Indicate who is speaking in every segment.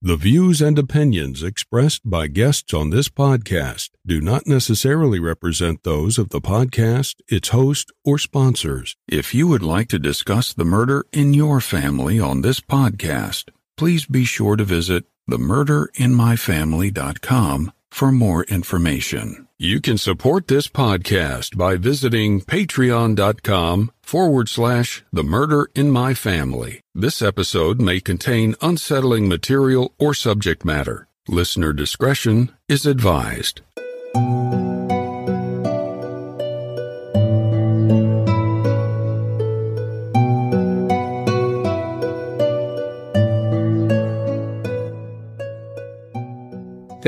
Speaker 1: The views and opinions expressed by guests on this podcast do not necessarily represent those of the podcast, its host, or sponsors. If you would like to discuss the murder in your family on this podcast, please be sure to visit themurderinmyfamily.com for more information. You can support this podcast by visiting patreon.com forward slash the murder in my family. This episode may contain unsettling material or subject matter. Listener discretion is advised.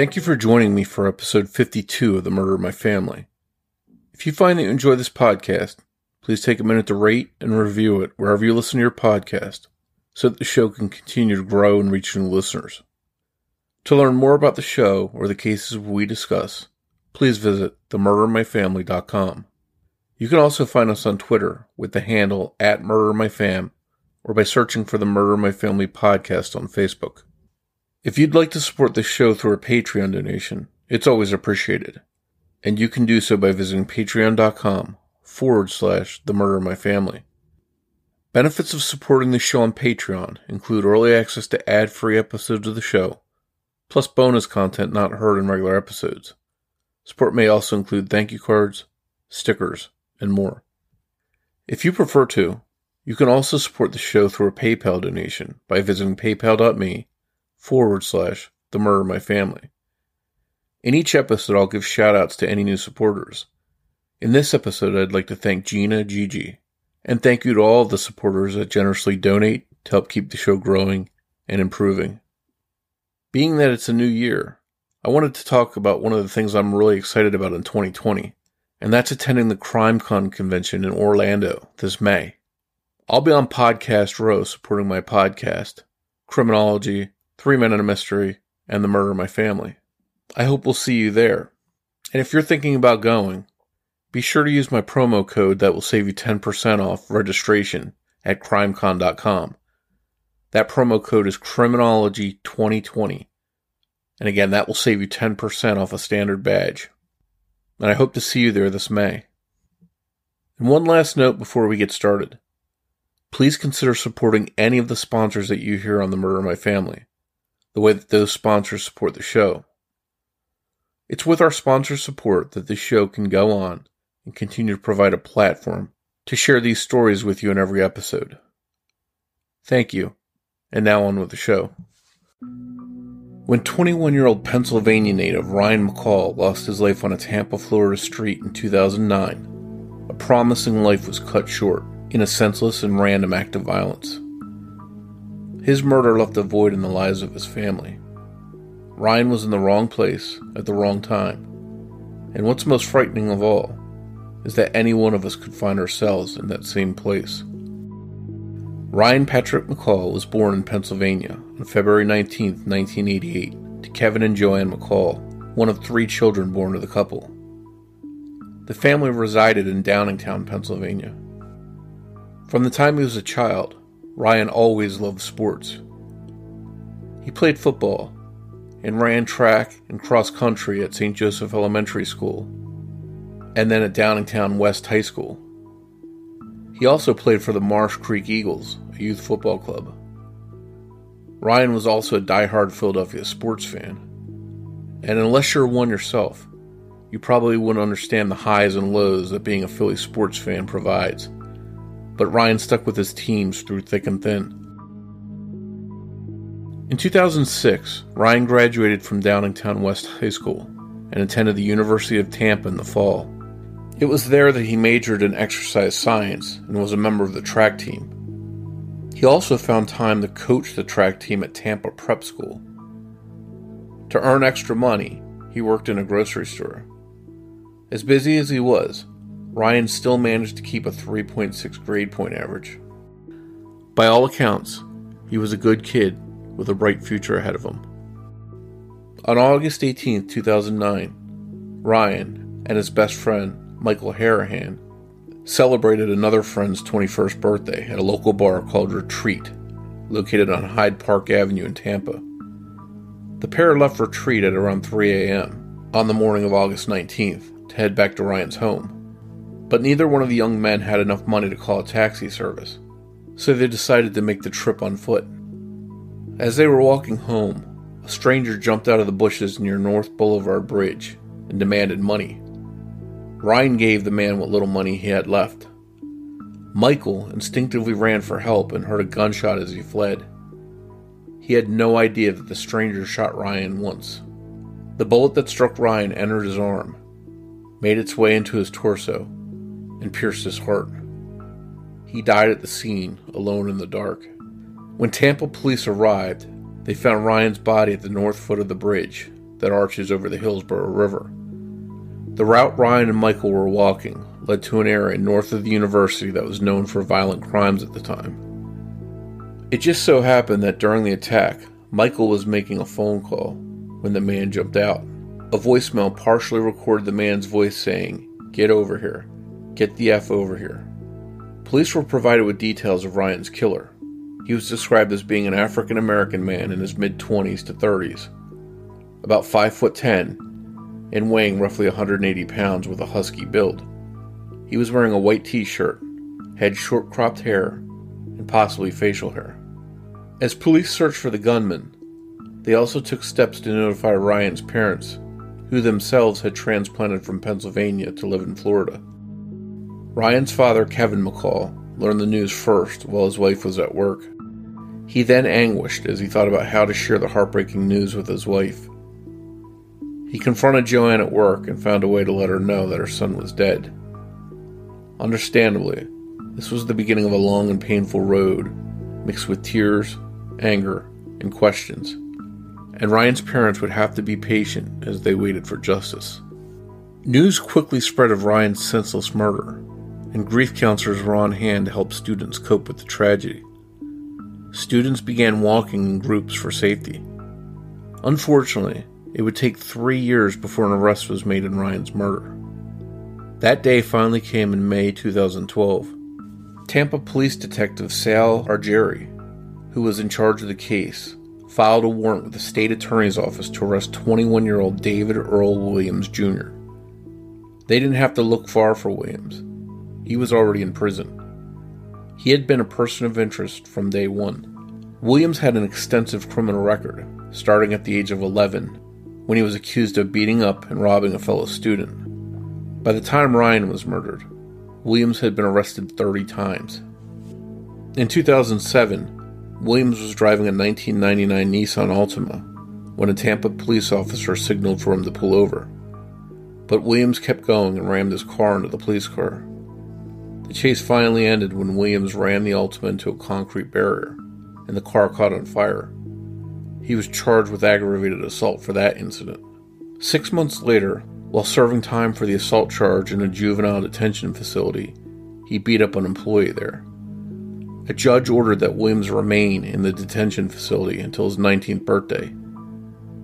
Speaker 2: Thank you for joining me for episode 52 of The Murder of My Family. If you find that you enjoy this podcast, please take a minute to rate and review it wherever you listen to your podcast so that the show can continue to grow and reach new listeners. To learn more about the show or the cases we discuss, please visit themurdermyfamily.com. You can also find us on Twitter with the handle at murdermyfam or by searching for the Murder of My Family podcast on Facebook. If you'd like to support this show through a Patreon donation, it's always appreciated. And you can do so by visiting patreon.com forward slash the murder of my family. Benefits of supporting the show on Patreon include early access to ad free episodes of the show, plus bonus content not heard in regular episodes. Support may also include thank you cards, stickers, and more. If you prefer to, you can also support the show through a PayPal donation by visiting paypal.me forward slash the murder of my family. In each episode, I'll give shout outs to any new supporters. In this episode, I'd like to thank Gina Gigi, and thank you to all the supporters that generously donate to help keep the show growing and improving. Being that it's a new year, I wanted to talk about one of the things I'm really excited about in 2020, and that's attending the CrimeCon convention in Orlando this May. I'll be on Podcast Row supporting my podcast, Criminology, Three Men and a Mystery, and The Murder of My Family. I hope we'll see you there. And if you're thinking about going, be sure to use my promo code that will save you 10% off registration at crimecon.com. That promo code is Criminology2020. And again, that will save you 10% off a standard badge. And I hope to see you there this May. And one last note before we get started. Please consider supporting any of the sponsors that you hear on The Murder of My Family the way that those sponsors support the show. It's with our sponsor support that this show can go on and continue to provide a platform to share these stories with you in every episode. Thank you. And now on with the show. When 21 year old Pennsylvania native Ryan McCall lost his life on a Tampa, Florida street in 2009, a promising life was cut short in a senseless and random act of violence. His murder left a void in the lives of his family. Ryan was in the wrong place at the wrong time. And what's most frightening of all is that any one of us could find ourselves in that same place. Ryan Patrick McCall was born in Pennsylvania on February 19, 1988, to Kevin and Joanne McCall, one of three children born to the couple. The family resided in Downingtown, Pennsylvania. From the time he was a child, Ryan always loved sports. He played football and ran track and cross country at St. Joseph Elementary School and then at Downingtown West High School. He also played for the Marsh Creek Eagles, a youth football club. Ryan was also a die-hard Philadelphia sports fan. And unless you're one yourself, you probably wouldn't understand the highs and lows that being a Philly sports fan provides but Ryan stuck with his teams through thick and thin. In 2006, Ryan graduated from Downingtown West High School and attended the University of Tampa in the fall. It was there that he majored in exercise science and was a member of the track team. He also found time to coach the track team at Tampa Prep School. To earn extra money, he worked in a grocery store. As busy as he was, Ryan still managed to keep a 3.6 grade point average. By all accounts, he was a good kid with a bright future ahead of him. On August 18, 2009, Ryan and his best friend, Michael Harahan, celebrated another friend's 21st birthday at a local bar called Retreat, located on Hyde Park Avenue in Tampa. The pair left retreat at around 3 a.m. on the morning of August 19th to head back to Ryan's home. But neither one of the young men had enough money to call a taxi service, so they decided to make the trip on foot. As they were walking home, a stranger jumped out of the bushes near North Boulevard Bridge and demanded money. Ryan gave the man what little money he had left. Michael instinctively ran for help and heard a gunshot as he fled. He had no idea that the stranger shot Ryan once. The bullet that struck Ryan entered his arm, made its way into his torso, and pierced his heart. He died at the scene, alone in the dark. When Tampa police arrived, they found Ryan's body at the north foot of the bridge that arches over the Hillsborough River. The route Ryan and Michael were walking led to an area north of the university that was known for violent crimes at the time. It just so happened that during the attack, Michael was making a phone call when the man jumped out. A voicemail partially recorded the man's voice saying, Get over here. Get the F over here. Police were provided with details of Ryan's killer. He was described as being an African American man in his mid 20s to 30s, about 5 foot 10 and weighing roughly 180 pounds with a husky build. He was wearing a white t shirt, had short cropped hair, and possibly facial hair. As police searched for the gunman, they also took steps to notify Ryan's parents, who themselves had transplanted from Pennsylvania to live in Florida. Ryan's father, Kevin McCall, learned the news first while his wife was at work. He then anguished as he thought about how to share the heartbreaking news with his wife. He confronted Joanne at work and found a way to let her know that her son was dead. Understandably, this was the beginning of a long and painful road, mixed with tears, anger, and questions. And Ryan's parents would have to be patient as they waited for justice. News quickly spread of Ryan's senseless murder, and grief counselors were on hand to help students cope with the tragedy. Students began walking in groups for safety. Unfortunately, it would take three years before an arrest was made in Ryan's murder. That day finally came in May 2012. Tampa Police Detective Sal Augeri, who was in charge of the case, filed a warrant with the state attorney's office to arrest 21 year old David Earl Williams Jr. They didn't have to look far for Williams, he was already in prison. He had been a person of interest from day one. Williams had an extensive criminal record, starting at the age of 11 when he was accused of beating up and robbing a fellow student. By the time Ryan was murdered, Williams had been arrested 30 times. In 2007, Williams was driving a 1999 Nissan Altima when a Tampa police officer signaled for him to pull over. But Williams kept going and rammed his car into the police car. The chase finally ended when Williams ran the Altima into a concrete barrier and the car caught on fire. He was charged with aggravated assault for that incident. Six months later, while serving time for the assault charge in a juvenile detention facility, he beat up an employee there. A judge ordered that Williams remain in the detention facility until his 19th birthday.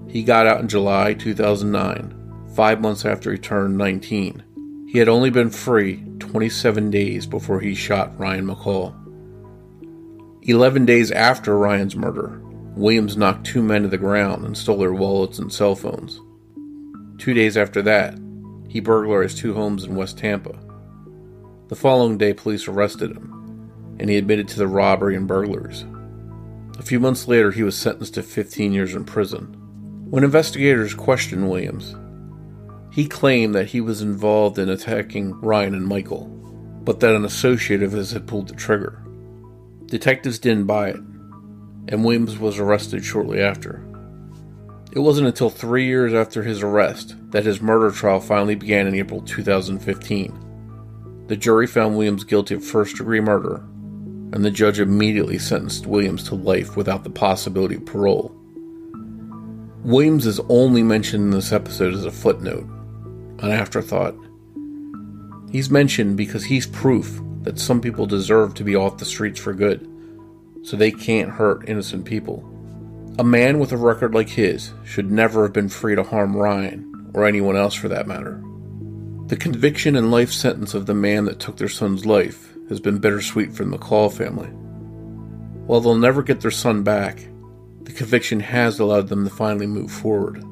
Speaker 2: He got out in July 2009, five months after he turned 19. He had only been free 27 days before he shot Ryan McCall. Eleven days after Ryan's murder, Williams knocked two men to the ground and stole their wallets and cell phones. Two days after that, he burglarized two homes in West Tampa. The following day, police arrested him, and he admitted to the robbery and burglaries. A few months later, he was sentenced to 15 years in prison. When investigators questioned Williams, he claimed that he was involved in attacking Ryan and Michael, but that an associate of his had pulled the trigger. Detectives didn't buy it, and Williams was arrested shortly after. It wasn't until three years after his arrest that his murder trial finally began in April 2015. The jury found Williams guilty of first degree murder, and the judge immediately sentenced Williams to life without the possibility of parole. Williams is only mentioned in this episode as a footnote, an afterthought. He's mentioned because he's proof that some people deserve to be off the streets for good so they can't hurt innocent people. A man with a record like his should never have been free to harm Ryan, or anyone else for that matter. The conviction and life sentence of the man that took their son's life has been bittersweet for the McCall family. While they'll never get their son back, the conviction has allowed them to finally move forward.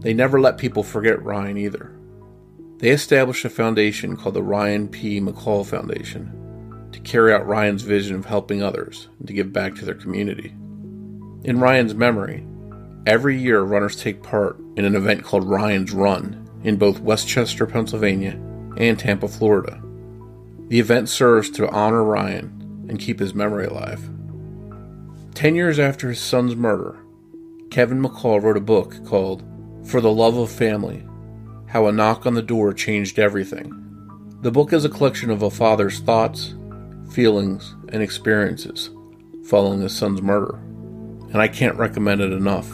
Speaker 2: They never let people forget Ryan either. They established a foundation called the Ryan P. McCall Foundation to carry out Ryan's vision of helping others and to give back to their community. In Ryan's memory, every year runners take part in an event called Ryan's Run in both West Chester, Pennsylvania and Tampa, Florida. The event serves to honor Ryan and keep his memory alive. Ten years after his son's murder, Kevin McCall wrote a book called For the Love of Family How a Knock on the Door Changed Everything. The book is a collection of a father's thoughts, feelings, and experiences following his son's murder, and I can't recommend it enough.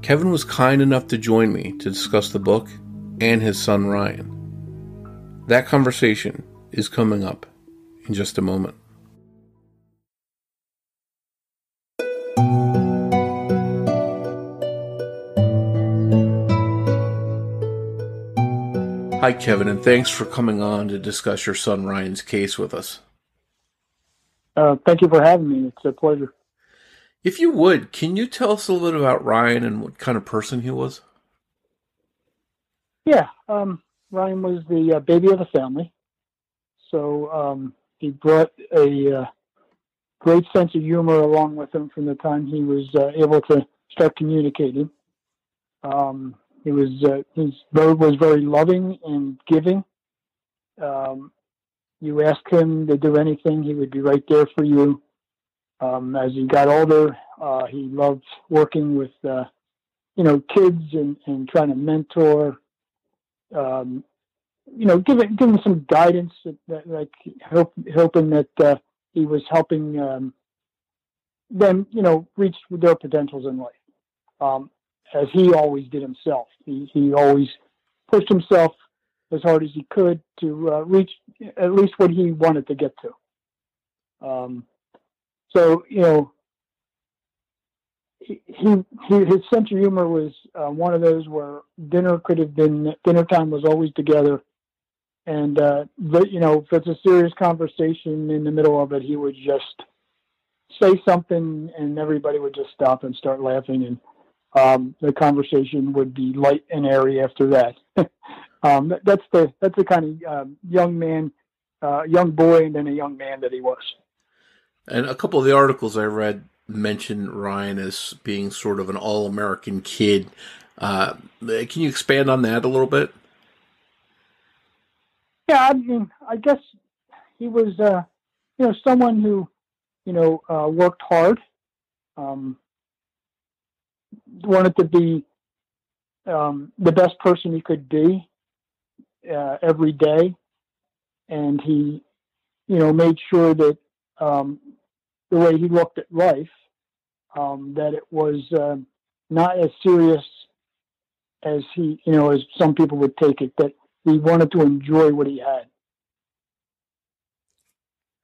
Speaker 2: Kevin was kind enough to join me to discuss the book and his son Ryan. That conversation is coming up in just a moment. Hi, Kevin, and thanks for coming on to discuss your son Ryan's case with us.
Speaker 3: Uh, thank you for having me. It's a pleasure.
Speaker 2: If you would, can you tell us a little bit about Ryan and what kind of person he was?
Speaker 3: Yeah, um, Ryan was the uh, baby of the family. So um, he brought a uh, great sense of humor along with him from the time he was uh, able to start communicating. Um, he was uh, his was very loving and giving. Um, you ask him to do anything, he would be right there for you. Um, as he got older, uh, he loved working with uh, you know kids and, and trying to mentor. Um, you know, giving giving some guidance, that, that, like help, hoping that uh, he was helping um, them, you know, reach their potentials in life. As he always did himself. He, he always pushed himself as hard as he could to uh, reach at least what he wanted to get to. Um, so you know, he, he his sense of humor was uh, one of those where dinner could have been dinner time was always together, and uh, but, you know if it's a serious conversation in the middle of it, he would just say something and everybody would just stop and start laughing and um, the conversation would be light and airy after that. um, that's the that's the kind of um, young man, uh, young boy, and then a young man that he was.
Speaker 2: And a couple of the articles I read mention Ryan as being sort of an all-American kid. Uh, can you expand on that a little bit?
Speaker 3: Yeah, I mean, I guess he was, uh, you know, someone who, you know, uh, worked hard. Um, wanted to be um, the best person he could be uh, every day, and he, you know, made sure that um, the way he looked at life, um, that it was uh, not as serious as he, you know, as some people would take it. That he wanted to enjoy what he had.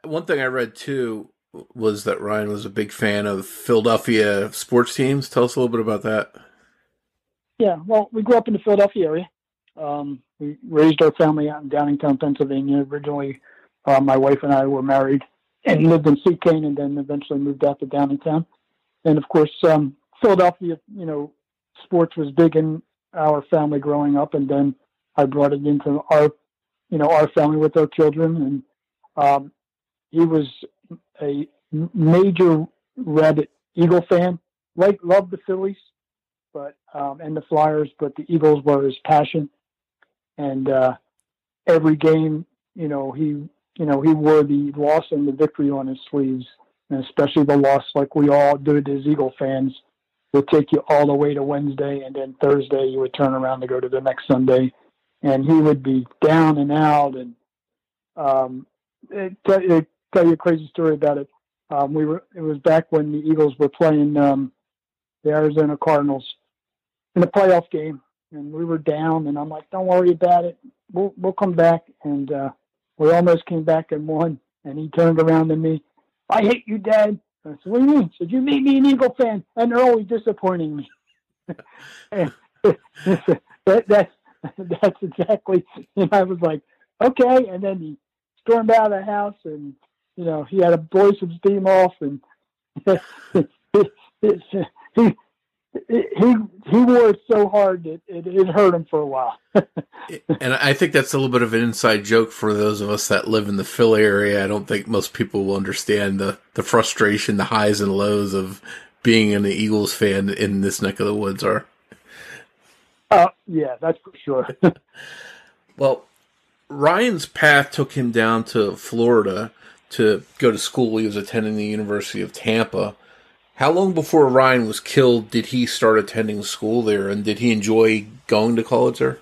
Speaker 2: One thing I read too was that Ryan was a big fan of Philadelphia sports teams. Tell us a little bit about that.
Speaker 3: Yeah, well, we grew up in the Philadelphia area. Um, we raised our family out in Downingtown, Pennsylvania. Originally, uh, my wife and I were married and lived in Cane, and then eventually moved out to Downingtown. And of course, um, Philadelphia, you know, sports was big in our family growing up, and then I brought it into our, you know, our family with our children, and um, he was a major Red Eagle fan. Like loved the Phillies, but um, and the Flyers, but the Eagles were his passion. And uh, every game, you know, he you know he wore the loss and the victory on his sleeves, and especially the loss, like we all did as Eagle fans. Would take you all the way to Wednesday, and then Thursday you would turn around to go to the next Sunday, and he would be down and out, and um, it, it tell you a crazy story about it. Um, we were it was back when the Eagles were playing um, the Arizona Cardinals in a playoff game, and we were down. And I'm like, "Don't worry about it. We'll we'll come back." And uh, we almost came back and won. And he turned around to me, "I hate you, Dad." I said, "What do you mean?" He said, "You made me an Eagle fan, and they're always disappointing me." that, that's that's exactly. And I was like, "Okay." And then he stormed out of the house and you know, he had to blow some steam off, and he he he wore it so hard that it, it hurt him for a while.
Speaker 2: and I think that's a little bit of an inside joke for those of us that live in the Philly area. I don't think most people will understand the the frustration, the highs and lows of being an Eagles fan in this neck of the woods are.
Speaker 3: Uh, yeah, that's for sure.
Speaker 2: well, Ryan's path took him down to Florida to go to school. He was attending the University of Tampa. How long before Ryan was killed did he start attending school there, and did he enjoy going to college there?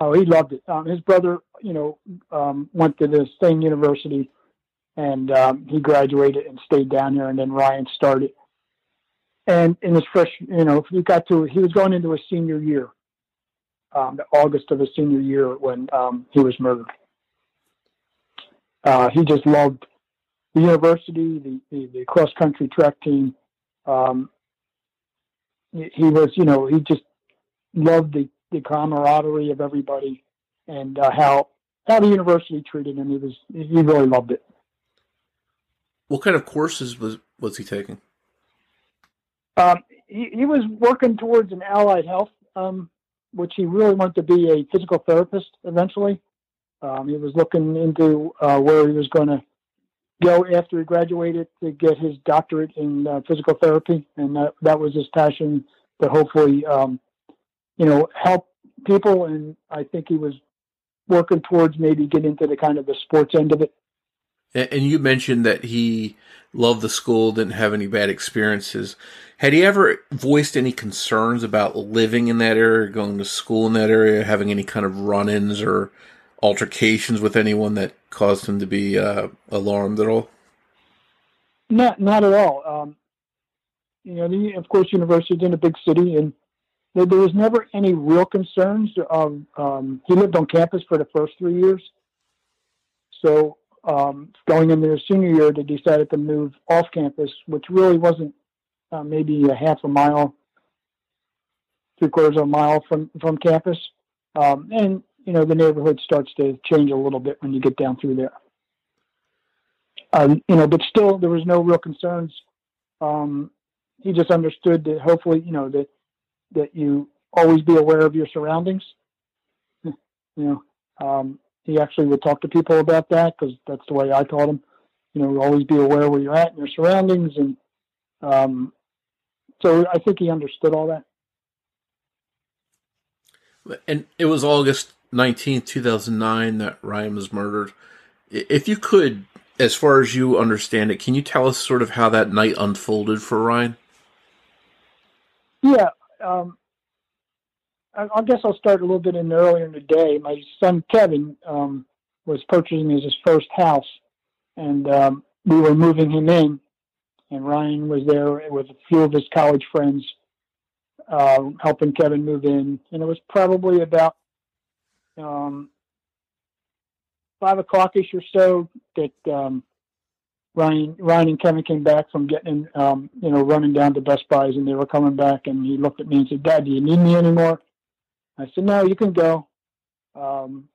Speaker 3: Oh, he loved it. Um, his brother, you know, um, went to the same university, and um, he graduated and stayed down here. And then Ryan started. And in his fresh, you know, he got to, he was going into his senior year, um, the August of his senior year when um, he was murdered. Uh, he just loved the university, the, the, the cross country track team. Um, he was, you know, he just loved the, the camaraderie of everybody and uh, how how the university treated him. He was he really loved it.
Speaker 2: What kind of courses was was he taking?
Speaker 3: Um, he, he was working towards an allied health, um, which he really wanted to be a physical therapist eventually. Um, he was looking into uh, where he was going to go after he graduated to get his doctorate in uh, physical therapy, and that, that was his passion to hopefully, um, you know, help people. And I think he was working towards maybe getting into the kind of the sports end of it.
Speaker 2: And you mentioned that he loved the school, didn't have any bad experiences. Had he ever voiced any concerns about living in that area, going to school in that area, having any kind of run-ins or altercations with anyone that caused him to be uh, alarmed at all?
Speaker 3: Not, not at all. Um, you know, the, of course, university is in a big city, and there, there was never any real concerns. Of, um, he lived on campus for the first three years, so um, going into his senior year, they decided to move off campus, which really wasn't uh, maybe a half a mile, three quarters of a mile from from campus. Um, and you know the neighborhood starts to change a little bit when you get down through there. Um, you know, but still there was no real concerns. Um, he just understood that hopefully, you know, that that you always be aware of your surroundings. you know, um, he actually would talk to people about that because that's the way I taught him. You know, always be aware where you're at and your surroundings, and um, so I think he understood all that.
Speaker 2: And it was August 19th, 2009 that Ryan was murdered. If you could, as far as you understand it, can you tell us sort of how that night unfolded for Ryan?
Speaker 3: Yeah. Um, I, I, guess I'll start a little bit in earlier in the day. My son Kevin um, was purchasing his first house, and um, we were moving him in, and Ryan was there with a few of his college friends uh, helping Kevin move in. And it was probably about um, five o'clockish or so that um, Ryan Ryan and Kevin came back from getting um, you know running down to Best Buys and they were coming back and he looked at me and said, "Dad, do you need me anymore?" I said, "No, you can go. Um,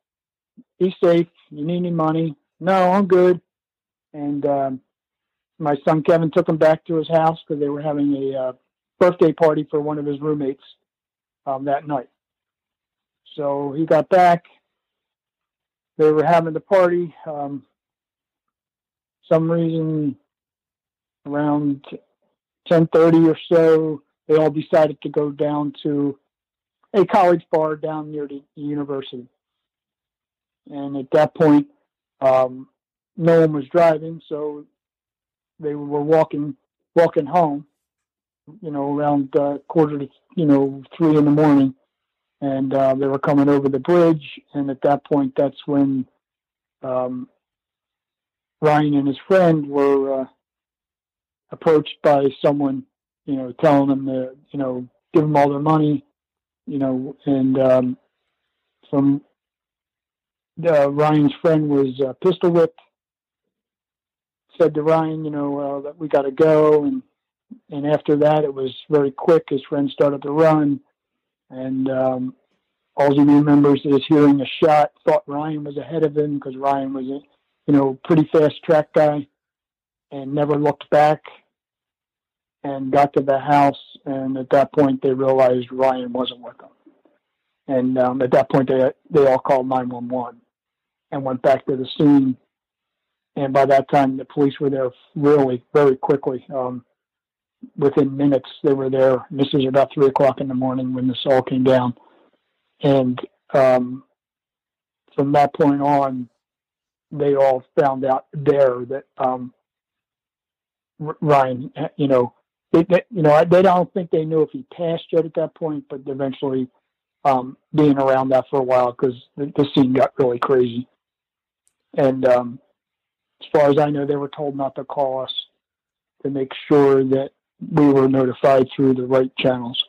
Speaker 3: be safe. You need any money? No, I'm good." And um, my son Kevin took him back to his house because they were having a uh, birthday party for one of his roommates um, that night. So he got back. They were having the party. Um, some reason around 10:30 or so, they all decided to go down to a college bar down near the university. And at that point, um, no one was driving, so they were walking walking home. You know, around uh, quarter to you know three in the morning and uh, they were coming over the bridge. And at that point, that's when um, Ryan and his friend were uh, approached by someone, you know, telling them to, you know, give them all their money, you know, and um, from uh, Ryan's friend was uh, pistol whipped. Said to Ryan, you know, that we got to go, and and after that, it was very quick. His friend started to run and um, all he remembers is hearing a shot. Thought Ryan was ahead of him because Ryan was a you know pretty fast track guy, and never looked back. and got to the house. And at that point, they realized Ryan wasn't with them. And um, at that point, they they all called 911 and went back to the scene. And by that time, the police were there really very quickly. Um, within minutes, they were there. This was about three o'clock in the morning when this all came down. And um, from that point on, they all found out there that um, Ryan, you know, they, they, you know, they don't think they knew if he passed yet at that point, but eventually um, being around that for a while because the, the, scene got really crazy. And um, as far as I know, they were told not to call us to make sure that we were notified through the right channels.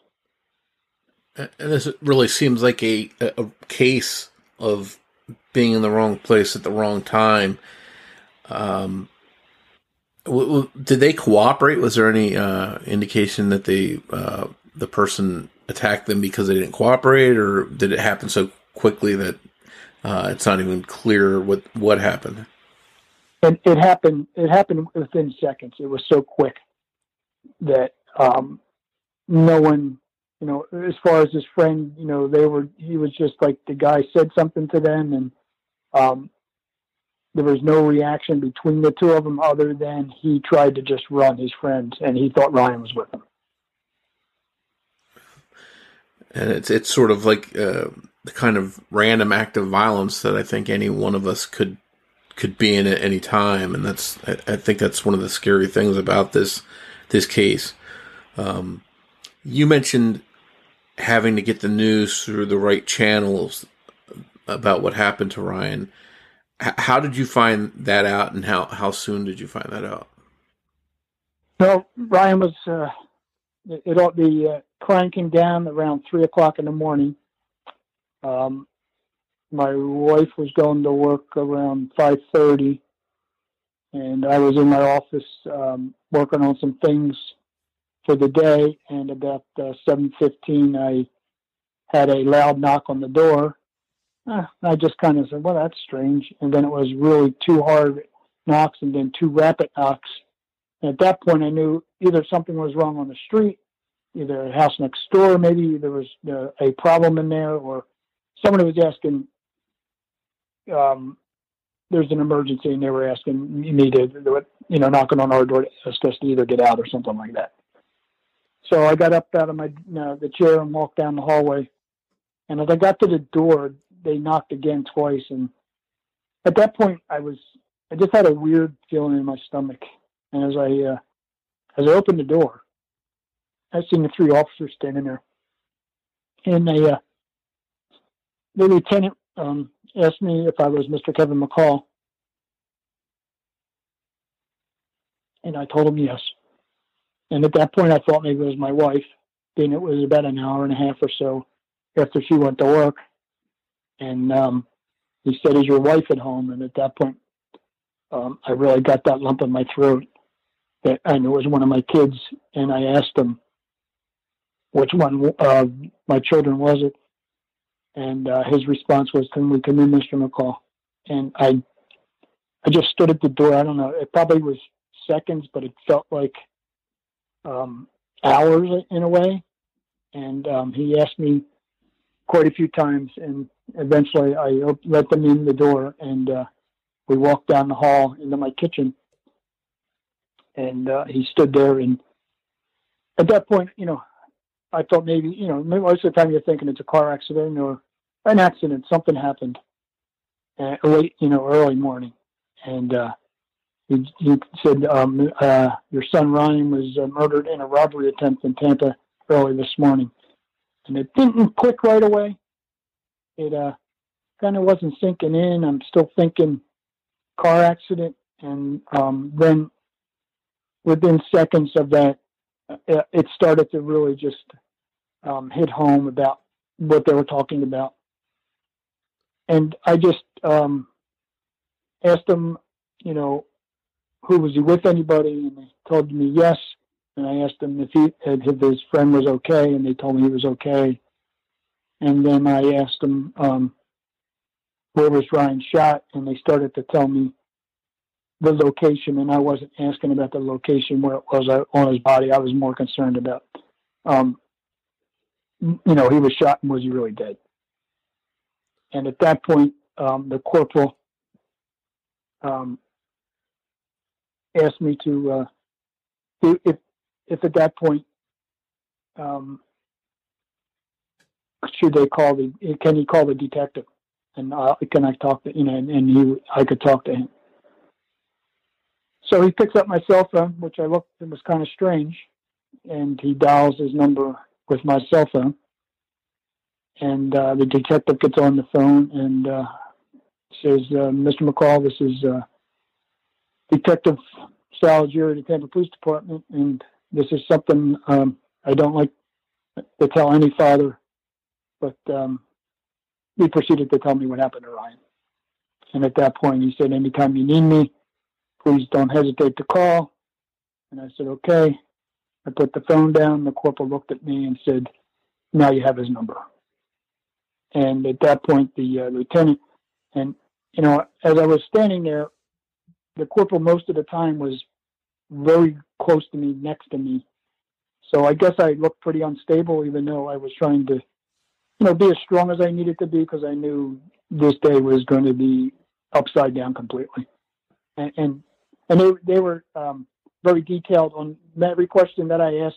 Speaker 2: And this really seems like a, a case of being in the wrong place at the wrong time. Um, w- w- did they cooperate? Was there any uh, indication that they uh, the person attacked them because they didn't cooperate, or did it happen so quickly that uh, it's not even clear what what happened?
Speaker 3: And it happened. It happened within seconds. It was so quick that um, no one, you know, as far as his friend, you know, they were. He was just like the guy said something to them, and um, there was no reaction between the two of them other than he tried to just run his friends, and he thought Ryan was with him
Speaker 2: and it's it's sort of like uh, the kind of random act of violence that I think any one of us could could be in at any time, and that's I, I think that's one of the scary things about this this case. Um, you mentioned having to get the news through the right channels about what happened to Ryan. H- how did you find that out, and how how soon did you find that out?
Speaker 3: Well, Ryan was uh, it, ought the uh, cranking down around three o'clock in the morning. Um, my wife was going to work around five thirty, and I was in my office um, working on some things for the day. And about uh, seven fifteen, I had a loud knock on the door. Uh, I just kind of said, "Well, that's strange." And then it was really two hard knocks, and then two rapid knocks. And at that point, I knew either something was wrong on the street either a house next door, maybe there was uh, a problem in there, or someone was asking, um, there's an emergency, and they were asking me to, you know, knocking on our door to ask us to either get out or something like that. So I got up out of my the chair and walked down the hallway, and as I got to the door, they knocked again twice, and at that point, I was I just had a weird feeling in my stomach, and as I uh, as I opened the door, I seen the three officers standing there, and they, uh, the lieutenant um, asked me if I was Mr. Kevin McCall, and I told him yes. And at that point, I thought maybe it was my wife. Then it was about an hour and a half or so after she went to work, and um, he said, "Is your wife at home?" And at that point, um, I really got that lump in my throat that I knew it was one of my kids, and I asked him, which one of my children was it? And uh, his response was, "Can we come in, Mr. McCall?" And I, I just stood at the door. I don't know. It probably was seconds, but it felt like um, hours in a way. And um, he asked me quite a few times, and eventually I let them in the door, and uh, we walked down the hall into my kitchen. And uh, he stood there, and at that point, you know, I thought maybe, you know, most of the time you're thinking it's a car accident or an accident, something happened uh, late, you know, early morning. And uh, he, he said, um, uh, your son Ryan was uh, murdered in a robbery attempt in Tampa early this morning. And it didn't click right away. It uh, kind of wasn't sinking in. I'm still thinking car accident. And um, then within seconds of that, uh, it started to really just um, hit home about what they were talking about. And I just um, asked him, you know, who was he with anybody? And they told me yes. And I asked him if he if his friend was okay, and they told me he was okay. And then I asked him um, where was Ryan shot, and they started to tell me the location, and I wasn't asking about the location where it was on his body. I was more concerned about, um, you know, he was shot and was he really dead? And at that point, um, the corporal um, asked me to, uh, if, if at that point, um, should they call the, can he call the detective? And uh, can I talk to, you know, and, and he, I could talk to him. So he picks up my cell phone, which I looked, it was kind of strange, and he dials his number with my cell phone. And uh, the detective gets on the phone and uh, says, uh, Mr. McCall, this is uh, Detective Sal Augeri, the Tampa Police Department, and this is something um, I don't like to tell any father, but um, he proceeded to tell me what happened to Ryan. And at that point, he said, anytime you need me, please don't hesitate to call. And I said, okay. I put the phone down. The corporal looked at me and said, now you have his number. And at that point, the uh, lieutenant, and, you know, as I was standing there, the corporal most of the time was very close to me, next to me. So I guess I looked pretty unstable, even though I was trying to, you know, be as strong as I needed to be because I knew this day was going to be upside down completely. And, and, and they, they were um, very detailed on every question that I asked.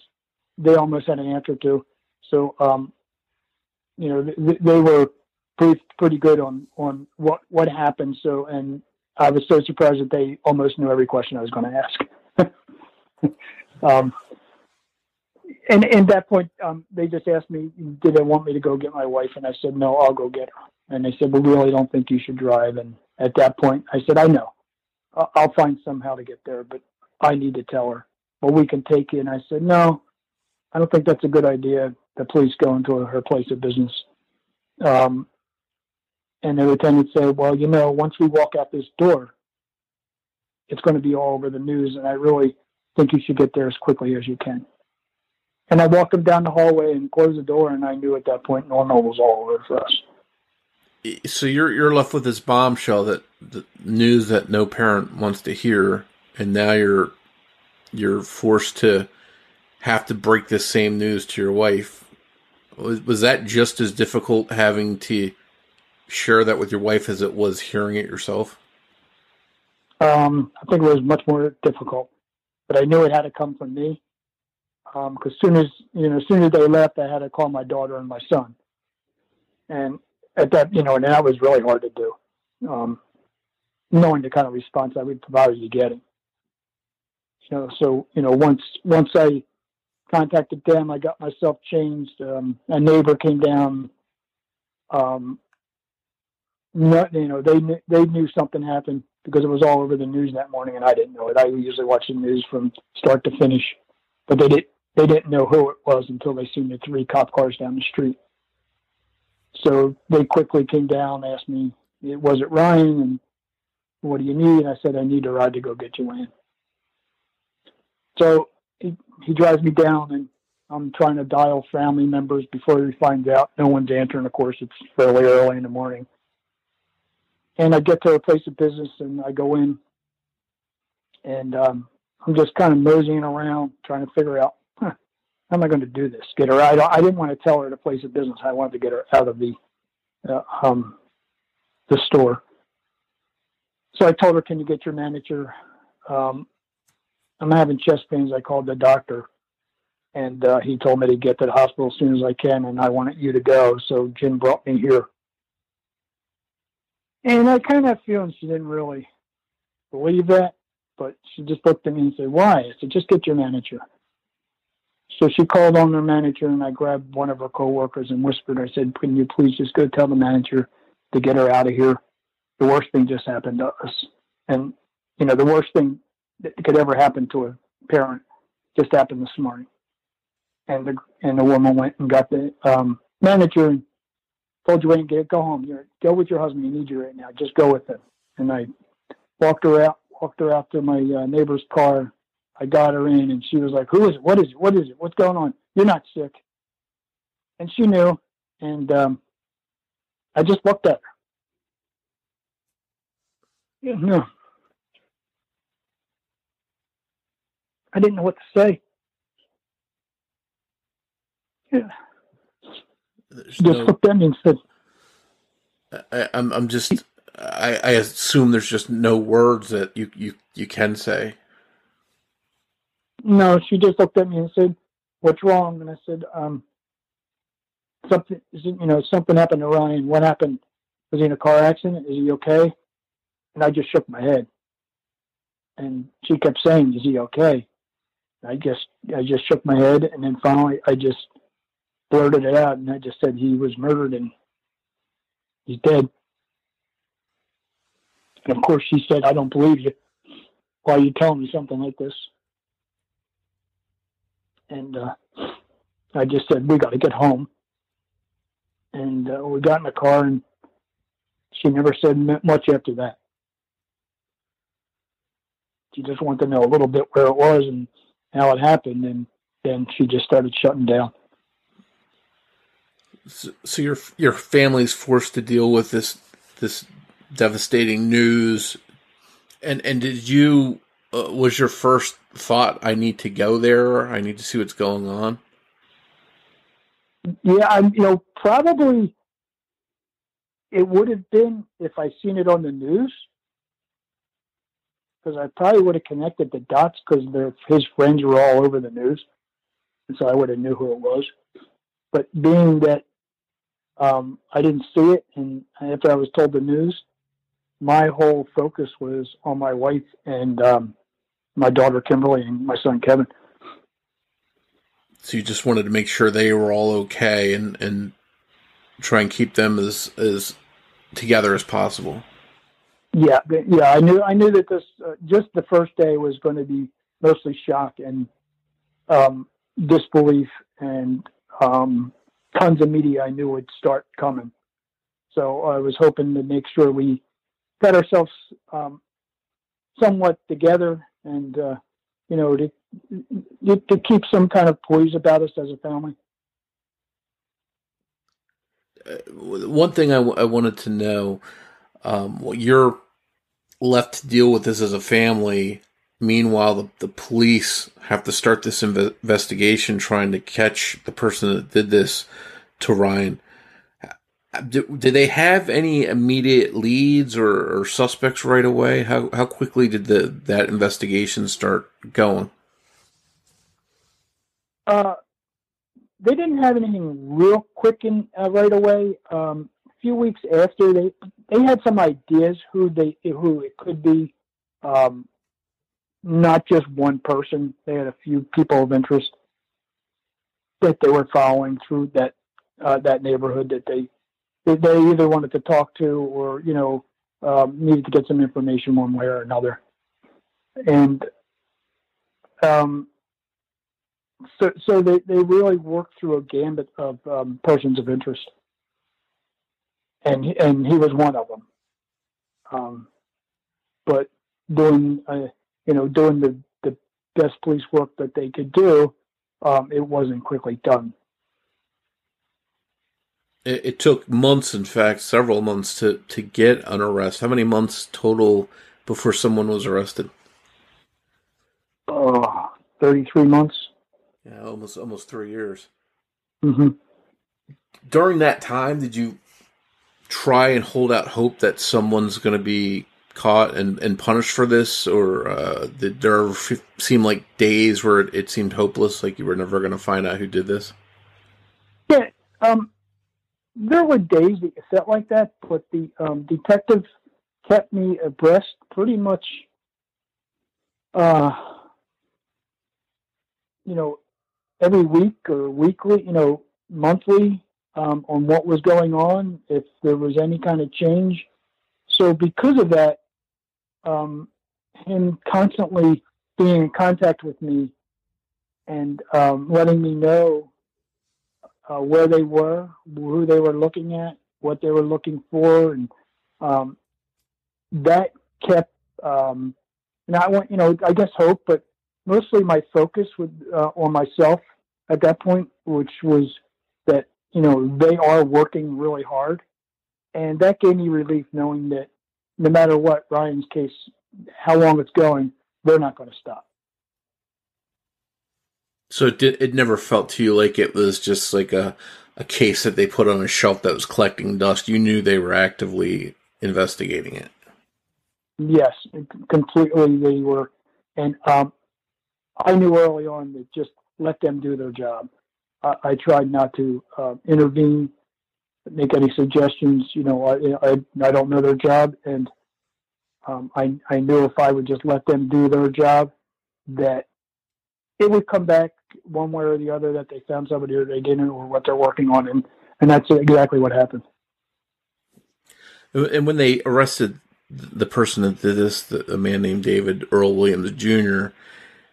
Speaker 3: They almost had an answer to. So, um, you know, they, they were pretty, pretty good on, on what, what happened. So, and I was so surprised that they almost knew every question I was going to ask. um, and, at that point, um, they just asked me, did they want me to go get my wife? And I said, no, I'll go get her. And they said, we really don't think you should drive. And at that point, I said, I know. I'll find somehow to get there, but I need to tell her. Well, we can take you. And I said, no, I don't think that's a good idea. The police go into her place of business. Um, and the lieutenant said, well, you know, once we walk out this door, it's going to be all over the news. And I really think you should get there as quickly as you can. And I walked him down the hallway and closed the door. And I knew at that point, Normal was all over for us.
Speaker 2: So you're you're left with this bombshell that the news that no parent wants to hear, and now you're you're forced to have to break this same news to your wife. Was, was that just as difficult having to share that with your wife as it was hearing it yourself?
Speaker 3: Um, I think it was much more difficult, but I knew it had to come from me. Because um, soon as you know, as soon as they left, I had to call my daughter and my son, and at that, you know, and that was really hard to do, um, knowing the kind of response I would probably be getting. You know, so you know, once once I contacted them, I got myself changed. Um, a neighbor came down. Um, not, you know, they they knew something happened because it was all over the news that morning, and I didn't know it. I usually watch the news from start to finish, but they did they didn't know who it was until they seen the three cop cars down the street. So they quickly came down, asked me, "Was it Ryan?" and "What do you need?" And I said, "I need a ride to go get Joanne." So he, he drives me down, and I'm trying to dial family members before he finds out no one's answering. Of course, it's fairly early in the morning. And I get to a place of business and I go in and um, I'm just kind of moseying around trying to figure out huh, how am I going to do this? Get her. I, I didn't want to tell her the place of business. I wanted to get her out of the uh, um, the store. So I told her, "Can you get your manager? Um, I'm having chest pains." I called the doctor, and uh, he told me to get to the hospital as soon as I can, and I wanted you to go. So Jim brought me here. And I kind of have feeling she didn't really believe that, but she just looked at me and said, Why? I said, Just get your manager. So she called on her manager, and I grabbed one of her coworkers and whispered, I said, Can you please just go tell the manager to get her out of here? The worst thing just happened to us. And, you know, the worst thing that could ever happen to a parent just happened this morning. And the, and the woman went and got the um, manager and told Joanne, go home. You're, go with your husband. He needs you right now. Just go with him. And I walked her out, walked her out to my uh, neighbor's car. I got her in, and she was like, "Who is it? What is it? What is it? What's going on? You're not sick." And she knew, and um, I just looked at her. Yeah, no. I didn't know what to say. Yeah.
Speaker 2: There's
Speaker 3: just
Speaker 2: no-
Speaker 3: looked at me and said,
Speaker 2: I, I'm I'm just I, I assume there's just no words that you, you, you can say.
Speaker 3: No, she just looked at me and said, "What's wrong?" And I said, "Um, something. You know, something happened to Ryan. What happened? Was he in a car accident? Is he okay?" And I just shook my head. And she kept saying, "Is he okay?" I just I just shook my head, and then finally I just blurted it out, and I just said he was murdered and he's dead. And of course, she said, "I don't believe you. Why are you telling me something like this?" and uh, I just said we got to get home. And uh, we got in the car, and she never said much after that. She just wanted to know a little bit where it was and how it happened, and then she just started shutting down.
Speaker 2: So, so your your family's forced to deal with this this devastating news, and and did you uh, was your first thought I need to go there? I need to see what's going on.
Speaker 3: Yeah, I'm. You know, probably it would have been if I seen it on the news, because I probably would have connected the dots because his friends were all over the news, and so I would have knew who it was. But being that um, I didn't see it, and after I was told the news, my whole focus was on my wife and um, my daughter Kimberly and my son Kevin.
Speaker 2: So you just wanted to make sure they were all okay and and try and keep them as as together as possible.
Speaker 3: Yeah, yeah, I knew I knew that this uh, just the first day was going to be mostly shock and um, disbelief and um, tons of media I knew would start coming. So I was hoping to make sure we got ourselves um, somewhat together and uh, you know to to keep some kind of poise about us as a family.
Speaker 2: Uh, one thing I, w- I wanted to know, um, you're left to deal with this as a family. Meanwhile, the, the police have to start this inve- investigation trying to catch the person that did this to Ryan. Did, they have any immediate leads or, or suspects right away? How how quickly did the that investigation start going?
Speaker 3: Uh, they didn't have anything real quick in uh, right away. Um, a few weeks after, they they had some ideas who they who it could be. Um, not just one person. They had a few people of interest that they were following through that uh, that neighborhood that they that they either wanted to talk to or you know um, needed to get some information one way or another. And um, so so they, they really worked through a gambit of um, persons of interest, and he- and he was one of them. Um, but doing uh, you know doing the the best police work that they could do, um, it wasn't quickly done.
Speaker 2: It, it took months, in fact, several months to, to get an arrest. How many months total before someone was arrested?
Speaker 3: Oh, 33 months.
Speaker 2: Yeah, almost almost three years.
Speaker 3: hmm
Speaker 2: During that time, did you try and hold out hope that someone's going to be caught and, and punished for this, or uh, there f- seem like days where it, it seemed hopeless, like you were never going to find out who did this?
Speaker 3: Yeah, um, there were days that you felt like that, but the um, detective kept me abreast pretty much, uh, you know, every week or weekly, you know, monthly um, on what was going on, if there was any kind of change. So because of that, um, him constantly being in contact with me and um, letting me know uh, where they were, who they were looking at, what they were looking for, and um, that kept. Um, and I want, you know, I guess hope, but mostly my focus with uh, on myself at that point, which was that you know they are working really hard, and that gave me relief knowing that no matter what Ryan's case, how long it's going, they're not going to stop.
Speaker 2: So it did, it never felt to you like it was just like a a case that they put on a shelf that was collecting dust. You knew they were actively investigating it.
Speaker 3: Yes, completely. They were, and um, I knew early on that just let them do their job. I, I tried not to uh, intervene, make any suggestions. You know, I, I I don't know their job, and um, I I knew if I would just let them do their job, that it would come back one way or the other that they found somebody or they didn't or what they're working on and and that's exactly what happened
Speaker 2: and when they arrested the person that did this a man named david earl williams jr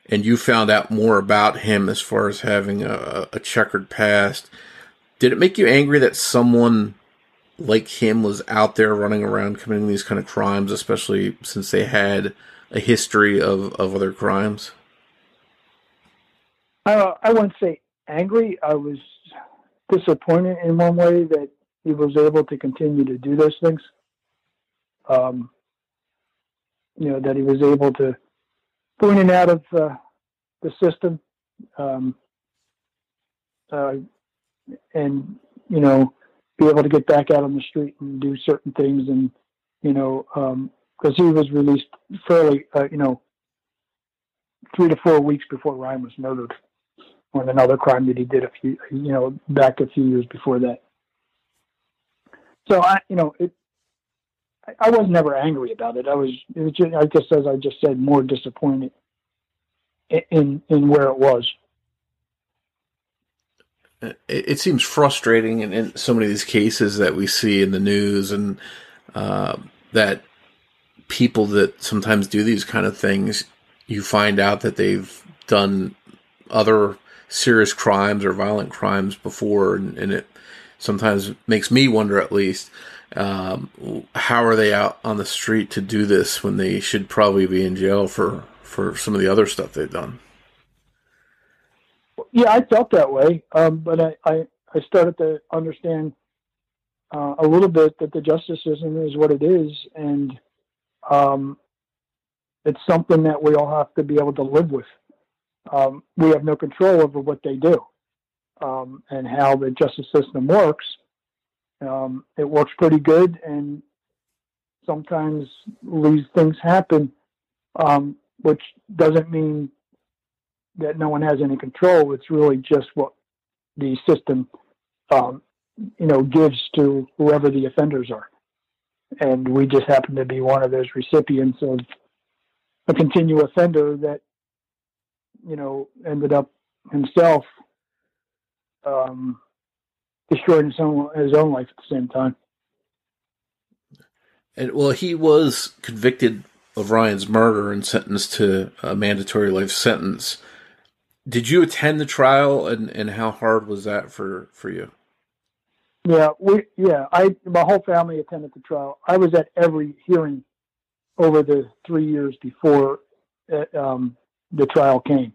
Speaker 2: and you found out more about him as far as having a, a checkered past did it make you angry that someone like him was out there running around committing these kind of crimes especially since they had a history of, of other crimes
Speaker 3: uh, I wouldn't say angry. I was disappointed in one way that he was able to continue to do those things. Um, you know, that he was able to and out of uh, the system. Um, uh, and, you know, be able to get back out on the street and do certain things. And, you know, because um, he was released fairly, uh, you know, three to four weeks before Ryan was murdered on another crime that he did a few, you know, back a few years before that. So I, you know, it, I was never angry about it. I was, it was just, I guess, as I just said, more disappointed in in where it was.
Speaker 2: It, seems frustrating in, in, so many of these cases that we see in the news, and uh, that people that sometimes do these kind of things, you find out that they've done other serious crimes or violent crimes before, and, and it sometimes makes me wonder, at least, um, how are they out on the street to do this when they should probably be in jail for for some of the other stuff they've done?
Speaker 3: Yeah, I felt that way, um, but I, I, I started to understand uh, a little bit that the justice system is what it is, and um, it's something that we all have to be able to live with um, we have no control over what they do um, and how the justice system works. Um, it works pretty good, and sometimes these things happen, um, which doesn't mean that no one has any control. It's really just what the system, um, you know, gives to whoever the offenders are. And we just happen to be one of those recipients of a continual offender that you know, ended up himself um, destroying his own, his own life at the same time.
Speaker 2: And well, he was convicted of Ryan's murder and sentenced to a mandatory life sentence. Did you attend the trial, and, and how hard was that for, for you?
Speaker 3: Yeah, we yeah, I my whole family attended the trial. I was at every hearing over the three years before uh, um, the trial came.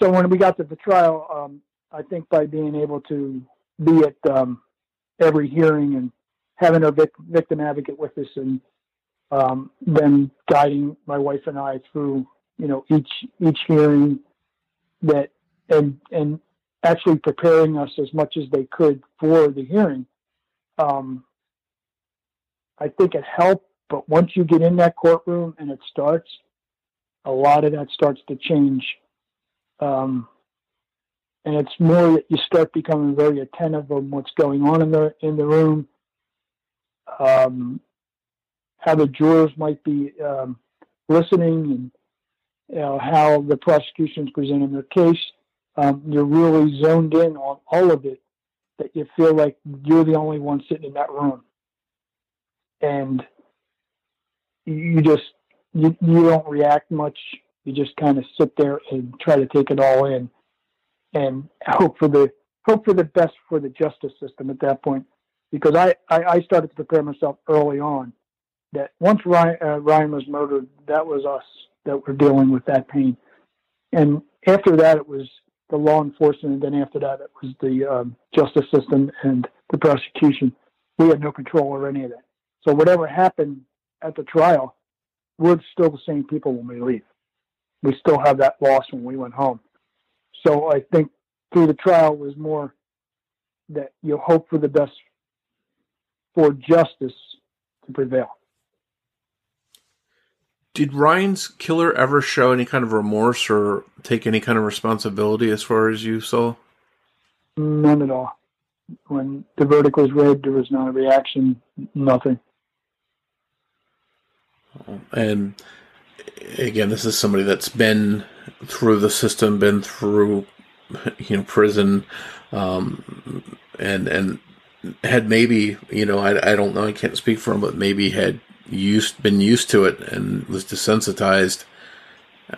Speaker 3: So when we got to the trial, um, I think by being able to be at um, every hearing and having our vic- victim advocate with us and um, then guiding my wife and I through, you know, each each hearing that and and actually preparing us as much as they could for the hearing. Um, I think it helped, but once you get in that courtroom and it starts, a lot of that starts to change um, and it's more that you start becoming very attentive on what's going on in the in the room, um, how the jurors might be um, listening, and you know, how the prosecution's presenting their case. Um, you're really zoned in on all of it. That you feel like you're the only one sitting in that room, and you just you, you don't react much you just kind of sit there and try to take it all in and hope for the hope for the best for the justice system at that point because I, I, I started to prepare myself early on that once Ryan, uh, Ryan was murdered, that was us that were dealing with that pain. And after that, it was the law enforcement, and then after that, it was the um, justice system and the prosecution. We had no control over any of that. So whatever happened at the trial, we're still the same people when we leave we still have that loss when we went home. So I think through the trial was more that you hope for the best for justice to prevail.
Speaker 2: Did Ryan's killer ever show any kind of remorse or take any kind of responsibility as far as you saw?
Speaker 3: None at all. When the verdict was read, there was not a reaction, nothing.
Speaker 2: And again, this is somebody that's been through the system, been through, you know, prison, um, and and had maybe, you know, I, I don't know, I can't speak for him, but maybe had used been used to it and was desensitized.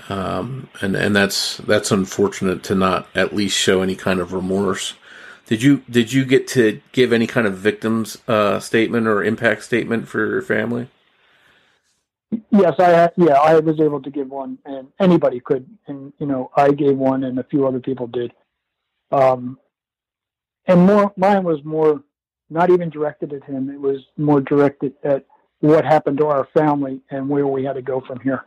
Speaker 2: Um, and and that's that's unfortunate to not at least show any kind of remorse. Did you did you get to give any kind of victims uh, statement or impact statement for your family?
Speaker 3: Yes, I yeah I was able to give one, and anybody could, and you know I gave one, and a few other people did. Um, and more mine was more not even directed at him; it was more directed at what happened to our family and where we had to go from here.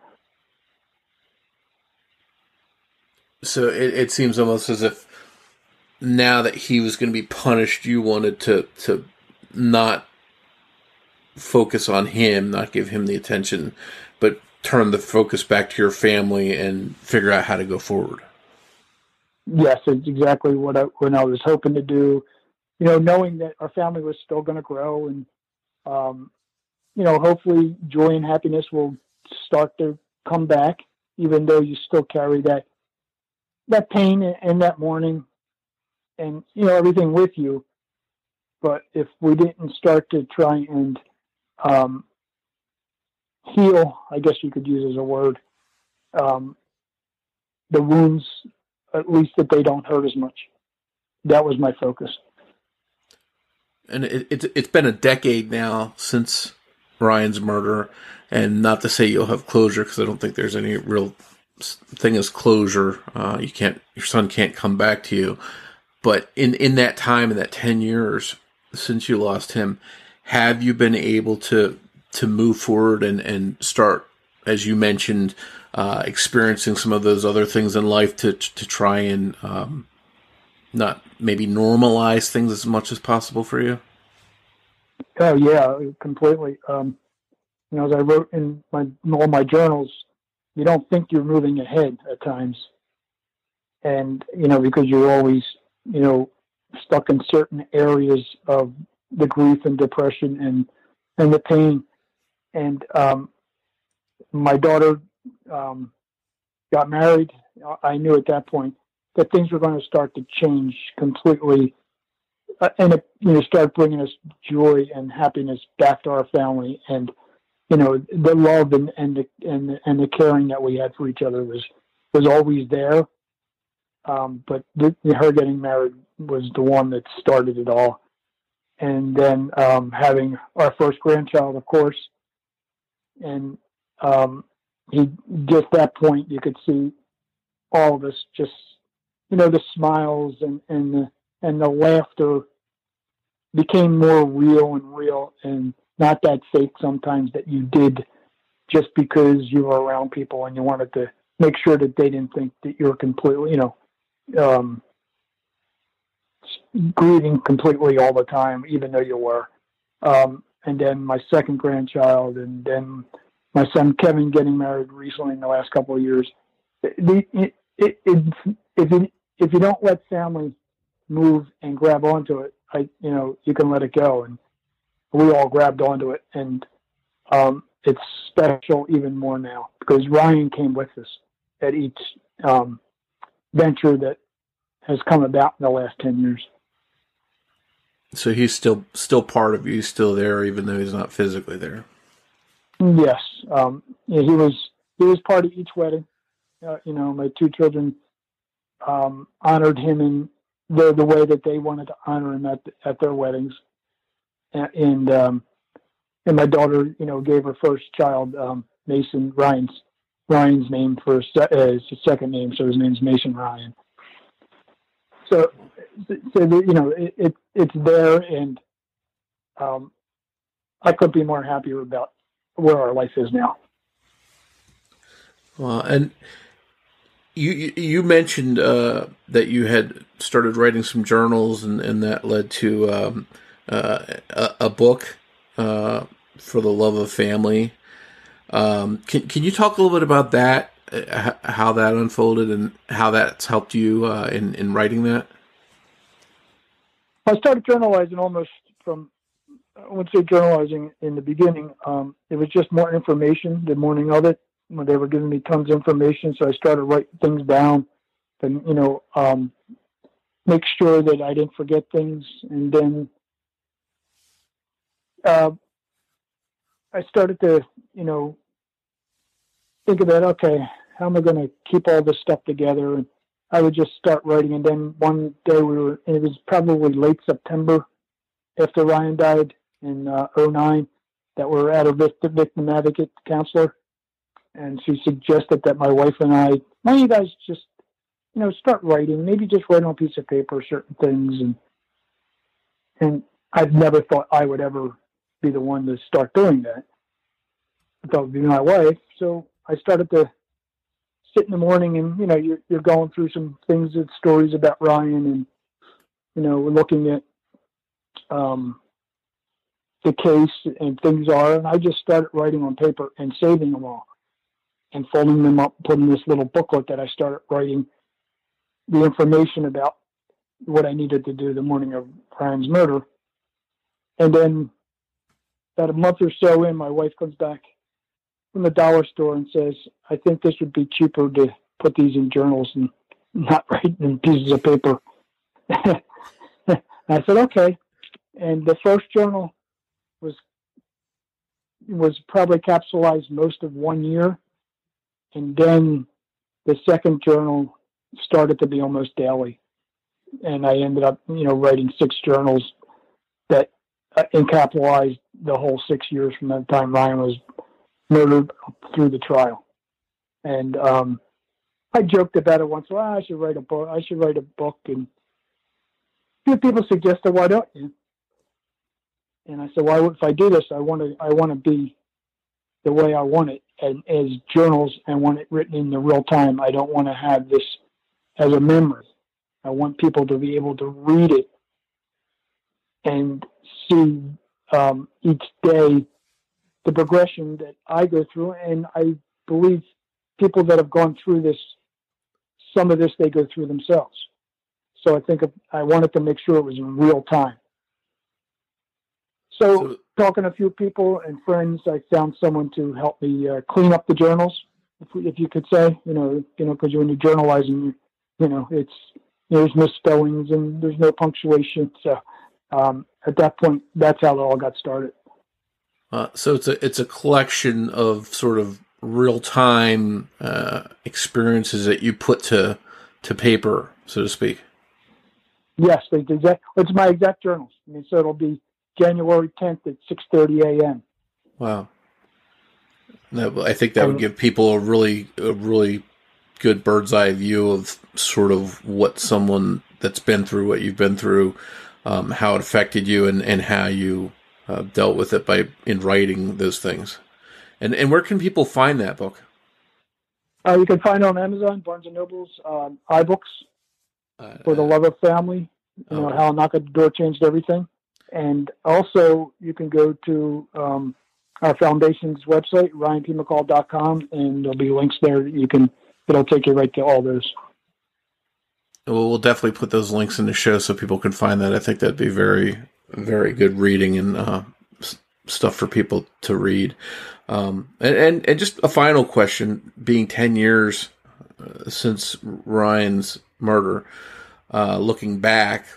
Speaker 2: So it, it seems almost as if now that he was going to be punished, you wanted to to not focus on him, not give him the attention, but turn the focus back to your family and figure out how to go forward.
Speaker 3: Yes, it's exactly what I I was hoping to do. You know, knowing that our family was still going to grow and um, you know, hopefully joy and happiness will start to come back, even though you still carry that that pain and that mourning and you know everything with you. But if we didn't start to try and um, heal, I guess you could use as a word, um, the wounds, at least that they don't hurt as much. That was my focus.
Speaker 2: And it, it's it's been a decade now since Ryan's murder, and not to say you'll have closure because I don't think there's any real thing as closure. Uh, you can't, your son can't come back to you. But in in that time, in that ten years since you lost him, have you been able to to move forward and and start, as you mentioned, uh, experiencing some of those other things in life to to try and um, not maybe normalize things as much as possible for you?
Speaker 3: Oh yeah, completely. Um, you know, as I wrote in my all my journals, you don't think you're moving ahead at times, and you know because you're always you know stuck in certain areas of the grief and depression and and the pain. And um, my daughter um, got married. I knew at that point that things were going to start to change completely uh, and it you know start bringing us joy and happiness back to our family and you know the love and and the and the, and the caring that we had for each other was was always there um, but the, her getting married was the one that started it all and then um, having our first grandchild of course. And um, he just that point you could see all of us just you know the smiles and and the and the laughter became more real and real and not that fake sometimes that you did just because you were around people and you wanted to make sure that they didn't think that you were completely, you know, um, grieving completely all the time, even though you were. Um, and then my second grandchild, and then my son Kevin getting married recently in the last couple of years. It, it, it, if you if you don't let family move and grab onto it, I you know you can let it go, and we all grabbed onto it, and um, it's special even more now because Ryan came with us at each um, venture that has come about in the last ten years.
Speaker 2: So he's still still part of you. He's still there, even though he's not physically there.
Speaker 3: Yes, um, yeah, he was. He was part of each wedding. Uh, you know, my two children um, honored him in the the way that they wanted to honor him at at their weddings, and um, and my daughter, you know, gave her first child um, Mason Ryan's Ryan's name for uh, his second name, so his name's Mason Ryan. So, so you know, it, it it's there, and um, I couldn't be more happy about where our life is now.
Speaker 2: Well, and you you mentioned uh, that you had started writing some journals, and, and that led to um, uh, a, a, book uh, for the love of family. Um, can can you talk a little bit about that? How that unfolded and how that's helped you uh, in in writing that?
Speaker 3: I started journalizing almost from I wouldn't say journalizing in the beginning. Um, it was just more information the morning of it when they were giving me tons of information. So I started writing things down and, you know, um, make sure that I didn't forget things. And then uh, I started to, you know, think about, okay, how am I going to keep all this stuff together? And I would just start writing. And then one day we were, it was probably late September after Ryan died in uh, 09 that we were at a victim advocate counselor and she suggested that my wife and I, why don't you guys just, you know, start writing, maybe just write on a piece of paper certain things, and and I've never thought I would ever be the one to start doing that. I thought it would be my wife, so I started to sit in the morning, and you know, you're you're going through some things and stories about Ryan, and you know, we're looking at um, the case and things are, and I just started writing on paper and saving them all and folding them up, putting this little booklet that I started writing the information about what I needed to do the morning of Ryan's murder. And then about a month or so in, my wife comes back from the dollar store and says, I think this would be cheaper to put these in journals and not write in pieces of paper. I said, okay. And the first journal was was probably capsulized most of one year and then the second journal started to be almost daily. And I ended up, you know, writing six journals that uh, encapsulated the whole six years from the time Ryan was murdered through the trial. And um, I joked about it once. Well, I should write a book. I should write a book. And a few people suggested, "Why don't you?" And I said, "Why? Well, if I do this, I want to. I want to be the way I want it and, as journals and want it written in the real time. I don't want to have this as a memory. I want people to be able to read it and see um, each day the progression that I go through. And I believe people that have gone through this, some of this they go through themselves. So I think I wanted to make sure it was in real time. So, so talking to a few people and friends, I found someone to help me uh, clean up the journals, if, if you could say, you know, you know, because when you're journalizing, you know, it's there's misspellings and there's no punctuation. So um, at that point, that's how it all got started.
Speaker 2: Uh, so it's a it's a collection of sort of real time uh, experiences that you put to to paper, so to speak.
Speaker 3: Yes, they exact. It's my exact journals. I mean, so it'll be January 10th at 6:30 a.m.
Speaker 2: Wow. I think that would give people a really, a really good bird's eye view of sort of what someone that's been through what you've been through, um, how it affected you, and and how you uh, dealt with it by in writing those things. And and where can people find that book?
Speaker 3: Uh, you can find it on Amazon, Barnes and Nobles, um, iBooks, uh, for the love of family. You know how knock at the door changed everything. And also, you can go to um, our foundation's website, ryanpmccall.com, and there'll be links there. You can it'll take you right to all those.
Speaker 2: Well, we'll definitely put those links in the show so people can find that. I think that'd be very, very good reading and uh, stuff for people to read. Um, and, and, and just a final question: being ten years uh, since Ryan's murder, uh, looking back,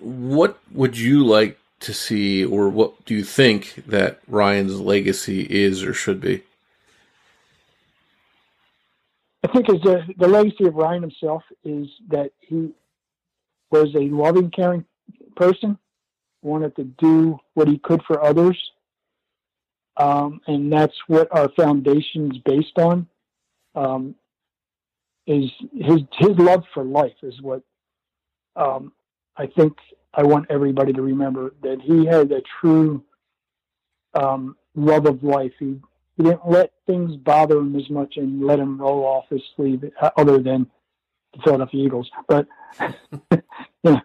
Speaker 2: what would you like to see, or what do you think that Ryan's legacy is or should be?
Speaker 3: I think is the, the legacy of Ryan himself is that he was a loving, caring person, wanted to do what he could for others, um, and that's what our foundation is based on. Um, is his his love for life is what um, I think I want everybody to remember that he had a true um, love of life. He he didn't let things bother him as much and let him roll off his sleeve, uh, other than the Philadelphia Eagles. But yeah,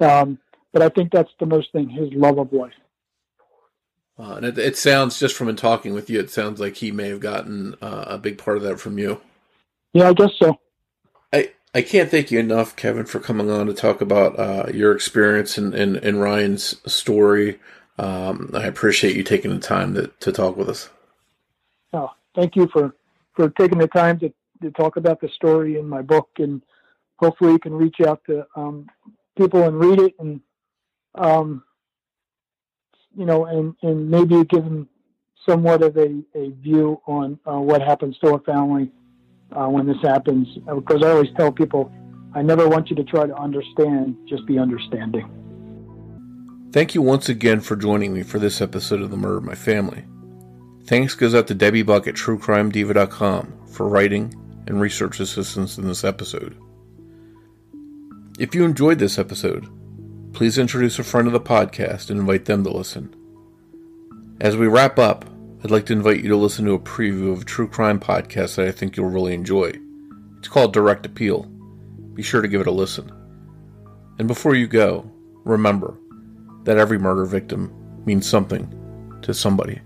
Speaker 3: um, but I think that's the most thing his love of life.
Speaker 2: Uh, and it, it, sounds just from talking with you, it sounds like he may have gotten uh, a big part of that from you.
Speaker 3: Yeah, I guess so.
Speaker 2: I I can't thank you enough, Kevin, for coming on to talk about uh, your experience and in, in, in, Ryan's story. Um, I appreciate you taking the time to, to talk with us.
Speaker 3: Oh, thank you for, for taking the time to, to talk about the story in my book, and hopefully you can reach out to um, people and read it, and um, you know, and and maybe give them somewhat of a, a view on uh, what happens to a family uh, when this happens. Because I always tell people, I never want you to try to understand, just be understanding.
Speaker 2: Thank you once again for joining me for this episode of The Murder of My Family. Thanks goes out to Debbie Buck at TrueCrimeDiva.com for writing and research assistance in this episode. If you enjoyed this episode, please introduce a friend of the podcast and invite them to listen. As we wrap up, I'd like to invite you to listen to a preview of a true crime podcast that I think you'll really enjoy. It's called Direct Appeal. Be sure to give it a listen. And before you go, remember that every murder victim means something to somebody.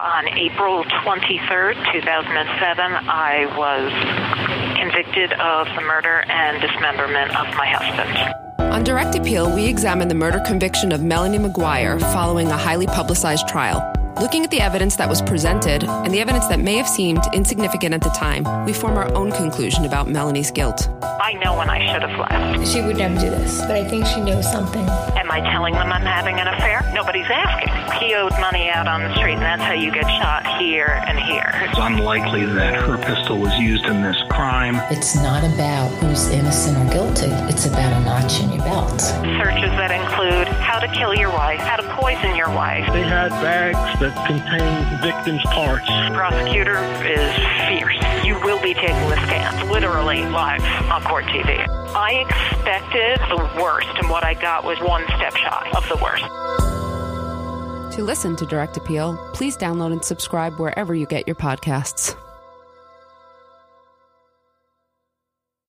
Speaker 4: On April 23rd, 2007, I was convicted of the murder and dismemberment of my husband.
Speaker 5: On direct appeal, we examine the murder conviction of Melanie McGuire following a highly publicized trial. Looking at the evidence that was presented and the evidence that may have seemed insignificant at the time, we form our own conclusion about Melanie's guilt.
Speaker 4: I know when I should have left.
Speaker 6: She would never do this, but I think she knows something.
Speaker 4: Am I telling them I'm having an affair? Nobody's asking. He owed money out on the street, and that's how you get shot here and here.
Speaker 7: It's unlikely that her pistol was used in this crime.
Speaker 8: It's not about who's innocent or guilty. It's about a notch in your belt.
Speaker 4: Searches that include how to kill your wife, how to poison your wife.
Speaker 9: They had bags that contain victims' parts.
Speaker 4: Prosecutor is fierce. You will be taking the stand, literally live on court TV. I expected the worst, and what I got was one step shy of the worst.
Speaker 5: To listen to Direct Appeal, please download and subscribe wherever you get your podcasts.